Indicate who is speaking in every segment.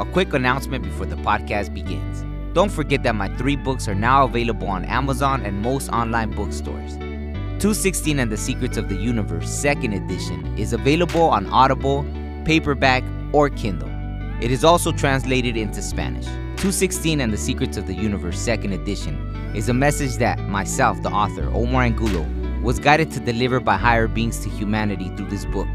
Speaker 1: A quick announcement before the podcast begins. Don't forget that my three books are now available on Amazon and most online bookstores. 216 and the Secrets of the Universe, second edition, is available on Audible, paperback, or Kindle. It is also translated into Spanish. 216 and the Secrets of the Universe, second edition, is a message that myself, the author, Omar Angulo, was guided to deliver by higher beings to humanity through this book.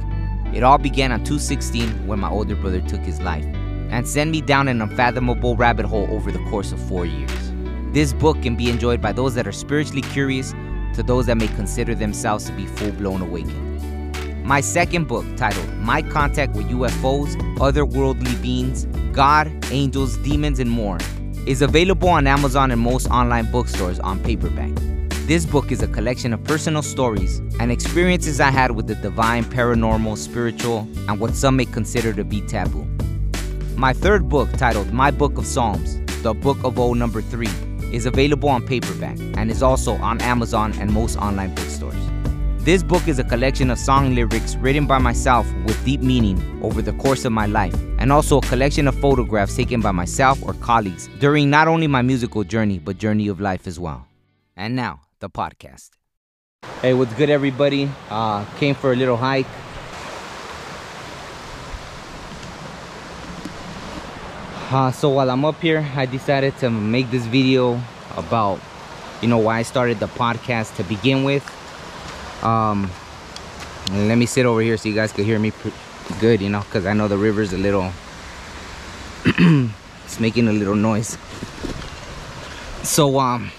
Speaker 1: It all began on 216 when my older brother took his life and send me down an unfathomable rabbit hole over the course of four years. This book can be enjoyed by those that are spiritually curious to those that may consider themselves to be full blown awakened. My second book, titled My Contact with UFOs, Otherworldly Beings, God, Angels, Demons, and More, is available on Amazon and most online bookstores on paperback. This book is a collection of personal stories and experiences I had with the divine, paranormal, spiritual, and what some may consider to be taboo. My third book, titled My Book of Psalms, The Book of O number 3, is available on paperback and is also on Amazon and most online bookstores. This book is a collection of song lyrics written by myself with deep meaning over the course of my life, and also a collection of photographs taken by myself or colleagues during not only my musical journey, but journey of life as well. And now, the podcast. Hey, what's good, everybody? Uh, came for a little hike. Uh, so while I'm up here, I decided to make this video about, you know, why I started the podcast to begin with. Um, let me sit over here so you guys can hear me good, you know, because I know the river's a little, it's making a little noise. So, um,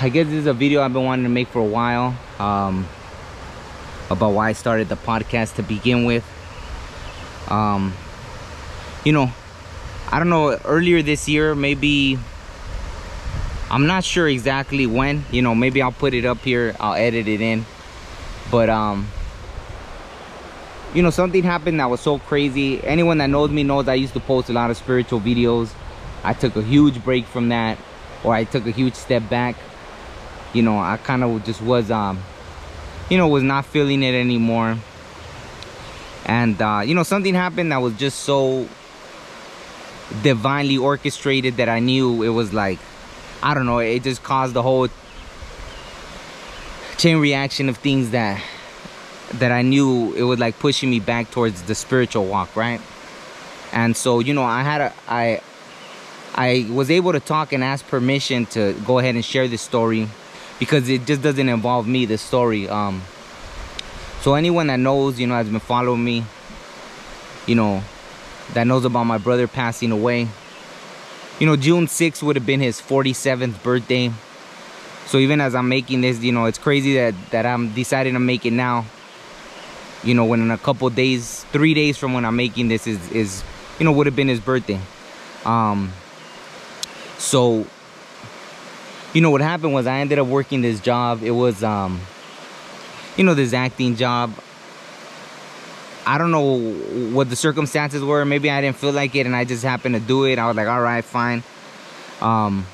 Speaker 1: I guess this is a video I've been wanting to make for a while um, about why I started the podcast to begin with. Um, you know, I don't know, earlier this year, maybe, I'm not sure exactly when, you know, maybe I'll put it up here, I'll edit it in. But, um, you know, something happened that was so crazy. Anyone that knows me knows I used to post a lot of spiritual videos. I took a huge break from that, or I took a huge step back you know i kind of just was um you know was not feeling it anymore and uh you know something happened that was just so divinely orchestrated that i knew it was like i don't know it just caused the whole chain reaction of things that that i knew it was like pushing me back towards the spiritual walk right? And so you know i had a i i was able to talk and ask permission to go ahead and share this story because it just doesn't involve me this story um so anyone that knows you know has been following me you know that knows about my brother passing away you know june 6th would have been his 47th birthday so even as i'm making this you know it's crazy that that i'm deciding to make it now you know when in a couple days three days from when i'm making this is is you know would have been his birthday um so you know what happened was I ended up working this job. It was um you know this acting job. I don't know what the circumstances were. Maybe I didn't feel like it and I just happened to do it. I was like, "All right, fine." Um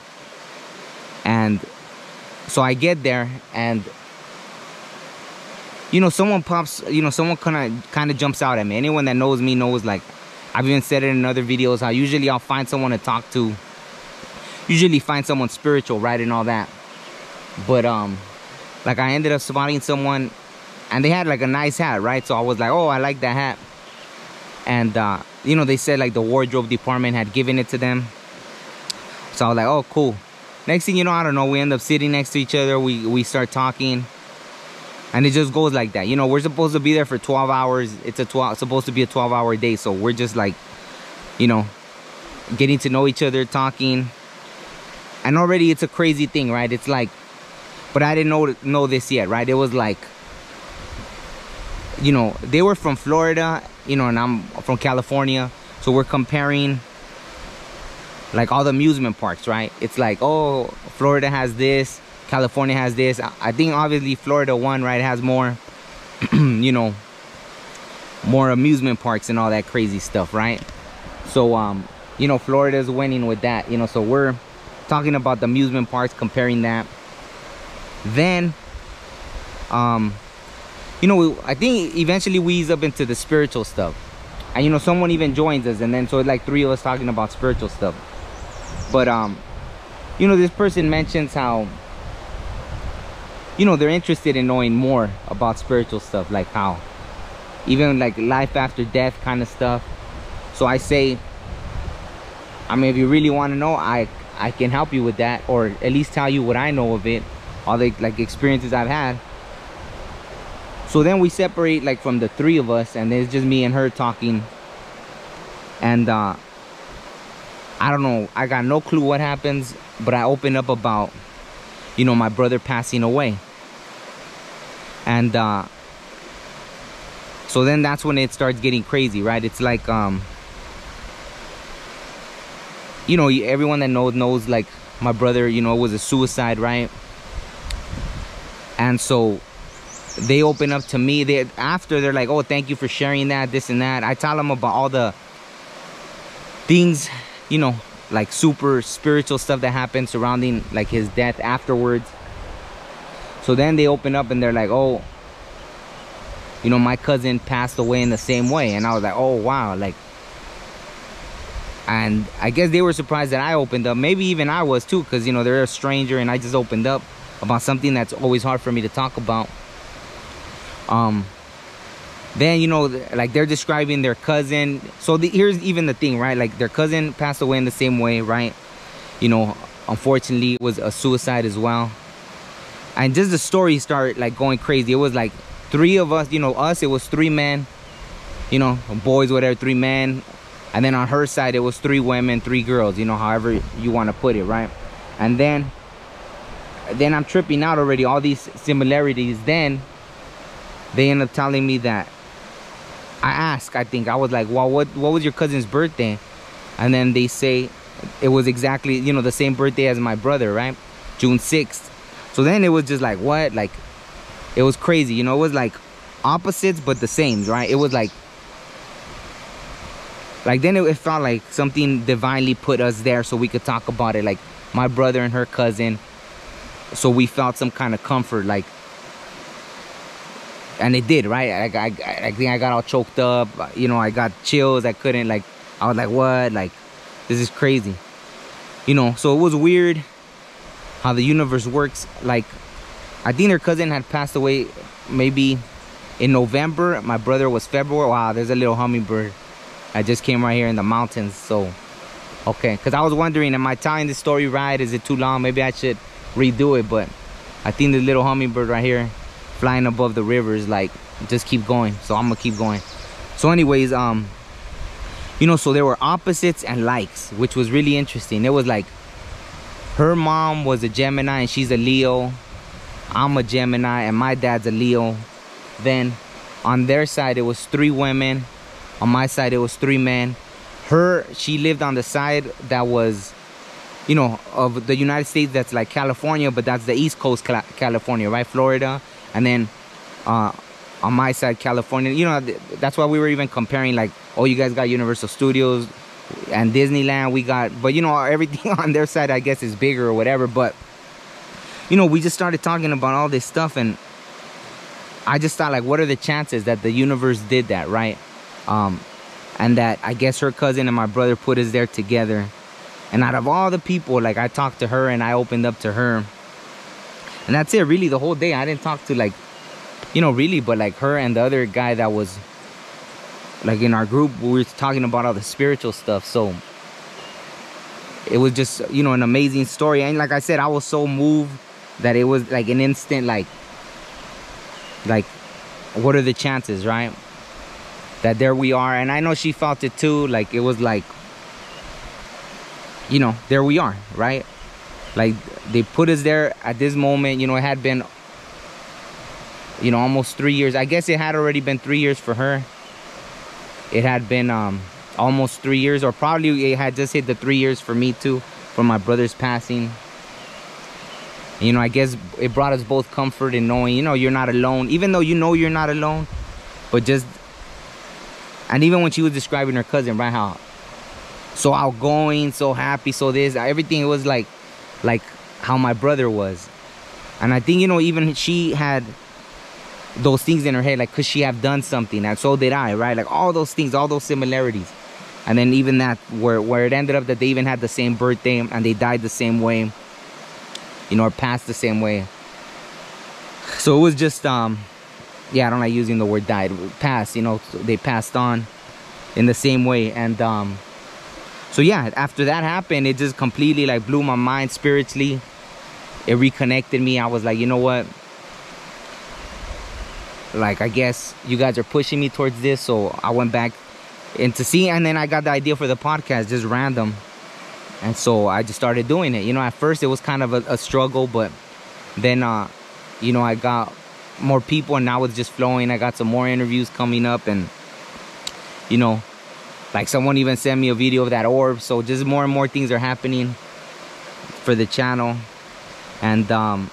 Speaker 1: and so I get there and you know someone pops you know someone kind of kind of jumps out at me anyone that knows me knows like i've even said it in other videos how usually i'll find someone to talk to usually find someone spiritual, right, and all that. But um, like I ended up spotting someone, and they had like a nice hat, right? So I was like, oh, I like that hat. And uh, you know, they said like the wardrobe department had given it to them. So I was like, oh, cool. Next thing you know, I don't know, we end up sitting next to each other. We we start talking. And it just goes like that. You know, we're supposed to be there for 12 hours. It's a 12 supposed to be a 12 hour day. So we're just like, you know, getting to know each other, talking and already it's a crazy thing right it's like but i didn't know know this yet right it was like you know they were from florida you know and i'm from california. So we're comparing like all the amusement parks right? It's like oh florida has this california has this. I think obviously florida won right has more you know more amusement parks and all that crazy stuff right? So um you know florida's winning with that you know so we're talking about the amusement parks comparing that. Then um you know i think eventually we ease up into the spiritual stuff. And you know someone even joins us and then so it's like three of us talking about spiritual stuff. But um you know this person mentions how you know they're interested in knowing more about spiritual stuff like how even like life after death kind of stuff. So i say i mean if you really want to know i i can help you with that or at least tell you what i know of it all the like experiences i've had so then we separate like from the three of us and it's just me and her talking. And uh i don't know i got no clue what happens but i open up about you know my brother passing away. And uh so then that's when it starts getting crazy right? It's like um you know everyone that knows knows like my brother you know was a suicide right? And so they open up to me. They after they're like oh thank you for sharing that this and that. I tell them about all the things you know like super spiritual stuff that happened surrounding like his death afterwards. So then they open up and they're like oh you know my cousin passed away in the same way. And i was like oh wow like and i guess they were surprised that i opened up. Maybe even i was too because you know they're a stranger and i just opened up about something that's always hard for me to talk about um then you know like they're describing their cousin. So the, here's even the thing right? Like their cousin passed away in the same way right? You know unfortunately it was a suicide as well. And just the story started like going crazy. It was like three of us you know us it was three men you know boys whatever three men. And then on her side it was three women three girls you know however you want to put it right? And then then i'm tripping out already all these similarities. Then they end up telling me that I asked, I think I was like, well, what what was your cousin's birthday? And then they say it was exactly, you know, the same birthday as my brother, right? June 6th. So then it was just like, what? Like, it was crazy, you know, it was like opposites, but the same, right? It was like, like then it, it felt like something divinely put us there so we could talk about it. Like my brother and her cousin. So we felt some kind of comfort, like and it did right? I, I, I think i got all choked up you know i got chills i couldn't like i was like what? Like this is crazy. You know so it was weird how the universe works. Like i think their cousin had passed away maybe in november. My brother was february. Wow there's a little hummingbird i just came right here in the mountains so okay. Because i was wondering am i telling the story right? Is it too long? Maybe i should redo it but i think the little hummingbird right here flying above the rivers like just keep going. So i'm gonna keep going. So anyways um you know so there were opposites and likes which was really interesting. It was like her mom was a gemini and she's a leo. I'm a gemini and my dad's a leo. Then on their side it was three women. On my side it was three men. Her she lived on the side that was you know of the united states that's like california but that's the east coast california right? Florida and then uh, on my side california you know that's why we were even comparing like oh you guys got universal studios and disneyland we got but you know everything on their side i guess is bigger or whatever but you know we just started talking about all this stuff and i just thought like what are the chances that the universe did that right? Um and that i guess her cousin and my brother put us there together. And out of all the people like i talked to her and i opened up to her and that's it really the whole day. I didn't talk to like you know really but like her and the other guy that was like in our group we were talking about all the spiritual stuff so it was just you know an amazing story. And like i said i was so moved that it was like an instant like like what are the chances right? That there we are. And i know she felt it too like it was like you know there we are right like they put us there at this moment you know it had been you know almost three years. I guess it had already been three years for her. It had been um almost three years or probably it had just hit the three years for me too for my brother's passing. You know i guess it brought us both comfort in knowing you know you're not alone. Even though you know you're not alone but just and even when she was describing her cousin right how so outgoing so happy so this everything it was like like how my brother was and i think you know even she had those things in her head, like, could she have done something? And so did I, right? Like all those things, all those similarities. And then even that, where, where it ended up that they even had the same birthday and they died the same way, you know, or passed the same way. So it was just, um, yeah, I don't like using the word died, passed, you know, they passed on in the same way. And, um, so yeah, after that happened, it just completely like blew my mind spiritually. It reconnected me. I was like, you know what? like I guess you guys are pushing me towards this so I went back into see and then I got the idea for the podcast just random and so I just started doing it you know at first it was kind of a, a struggle but then uh you know I got more people and now it's just flowing I got some more interviews coming up and you know like someone even sent me a video of that orb. So just more and more things are happening for the channel. And um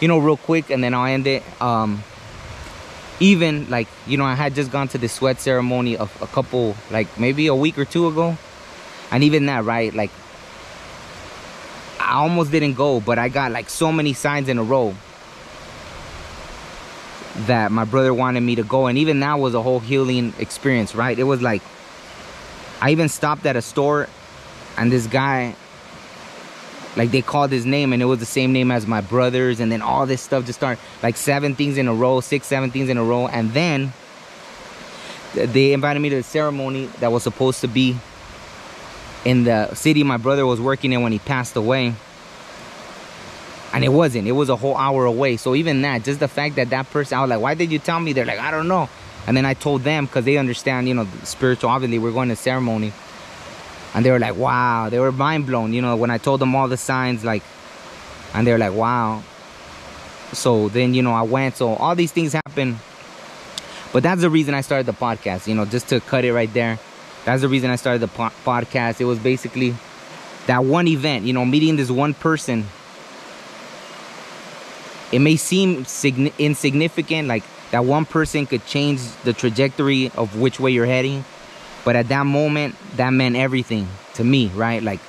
Speaker 1: you know real quick and then I'll end it. Um even like you know i had just gone to the sweat ceremony of a couple like maybe a week or two ago. And even that right like i almost didn't go but i got like so many signs in a row that my brother wanted me to go. And even that was a whole healing experience right? It was like i even stopped at a store and this guy like they called his name and it was the same name as my brother's and then all this stuff just started like seven things in a row six seven things in a row. And then they invited me to the ceremony that was supposed to be in the city my brother was working in when he passed away. And it wasn't. It was a whole hour away. So even that just the fact that that person i was like why did you tell me? They're like i don't know and then i told them because they understand you know spiritual obviously we're going to ceremony. And they were like wow. They were mind blown you know when i told them all the signs like and they were like wow. So then you know i went. So all these things happen. But that's the reason i started the podcast you know just to cut it right there. That's the reason i started the po podcast. It was basically that one event you know meeting this one person. It may seem insignificant like that one person could change the trajectory of which way you're heading but at that moment, that meant everything to me, right? Like,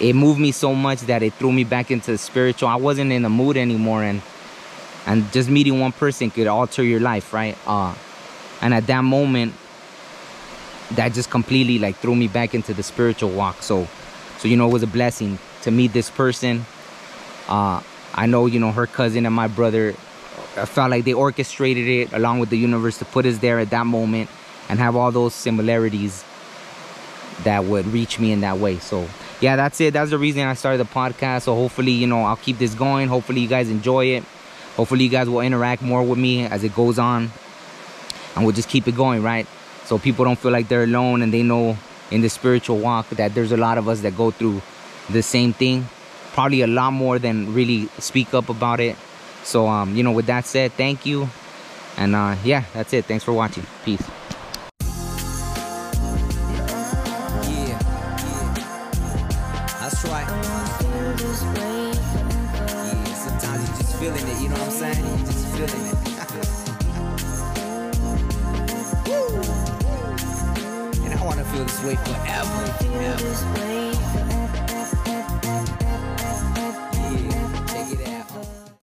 Speaker 1: it moved me so much that it threw me back into the spiritual. I wasn't in the mood anymore, and and just meeting one person could alter your life, right? Uh, and at that moment, that just completely like threw me back into the spiritual walk. So, so you know, it was a blessing to meet this person. Uh, I know, you know, her cousin and my brother. I felt like they orchestrated it along with the universe to put us there at that moment and have all those similarities that would reach me in that way. So yeah that's it. That's the reason i started the podcast. So hopefully you know i'll keep this going. Hopefully you guys enjoy it. Hopefully you guys will interact more with me as it goes on. And we'll just keep it going right? So people don't feel like they're alone and they know in the spiritual walk that there's a lot of us that go through the same thing. Probably a lot more than really speak up about it so um you know with that said thank you. And uh yeah that's it. Thanks for watching. Peace. Feel this way.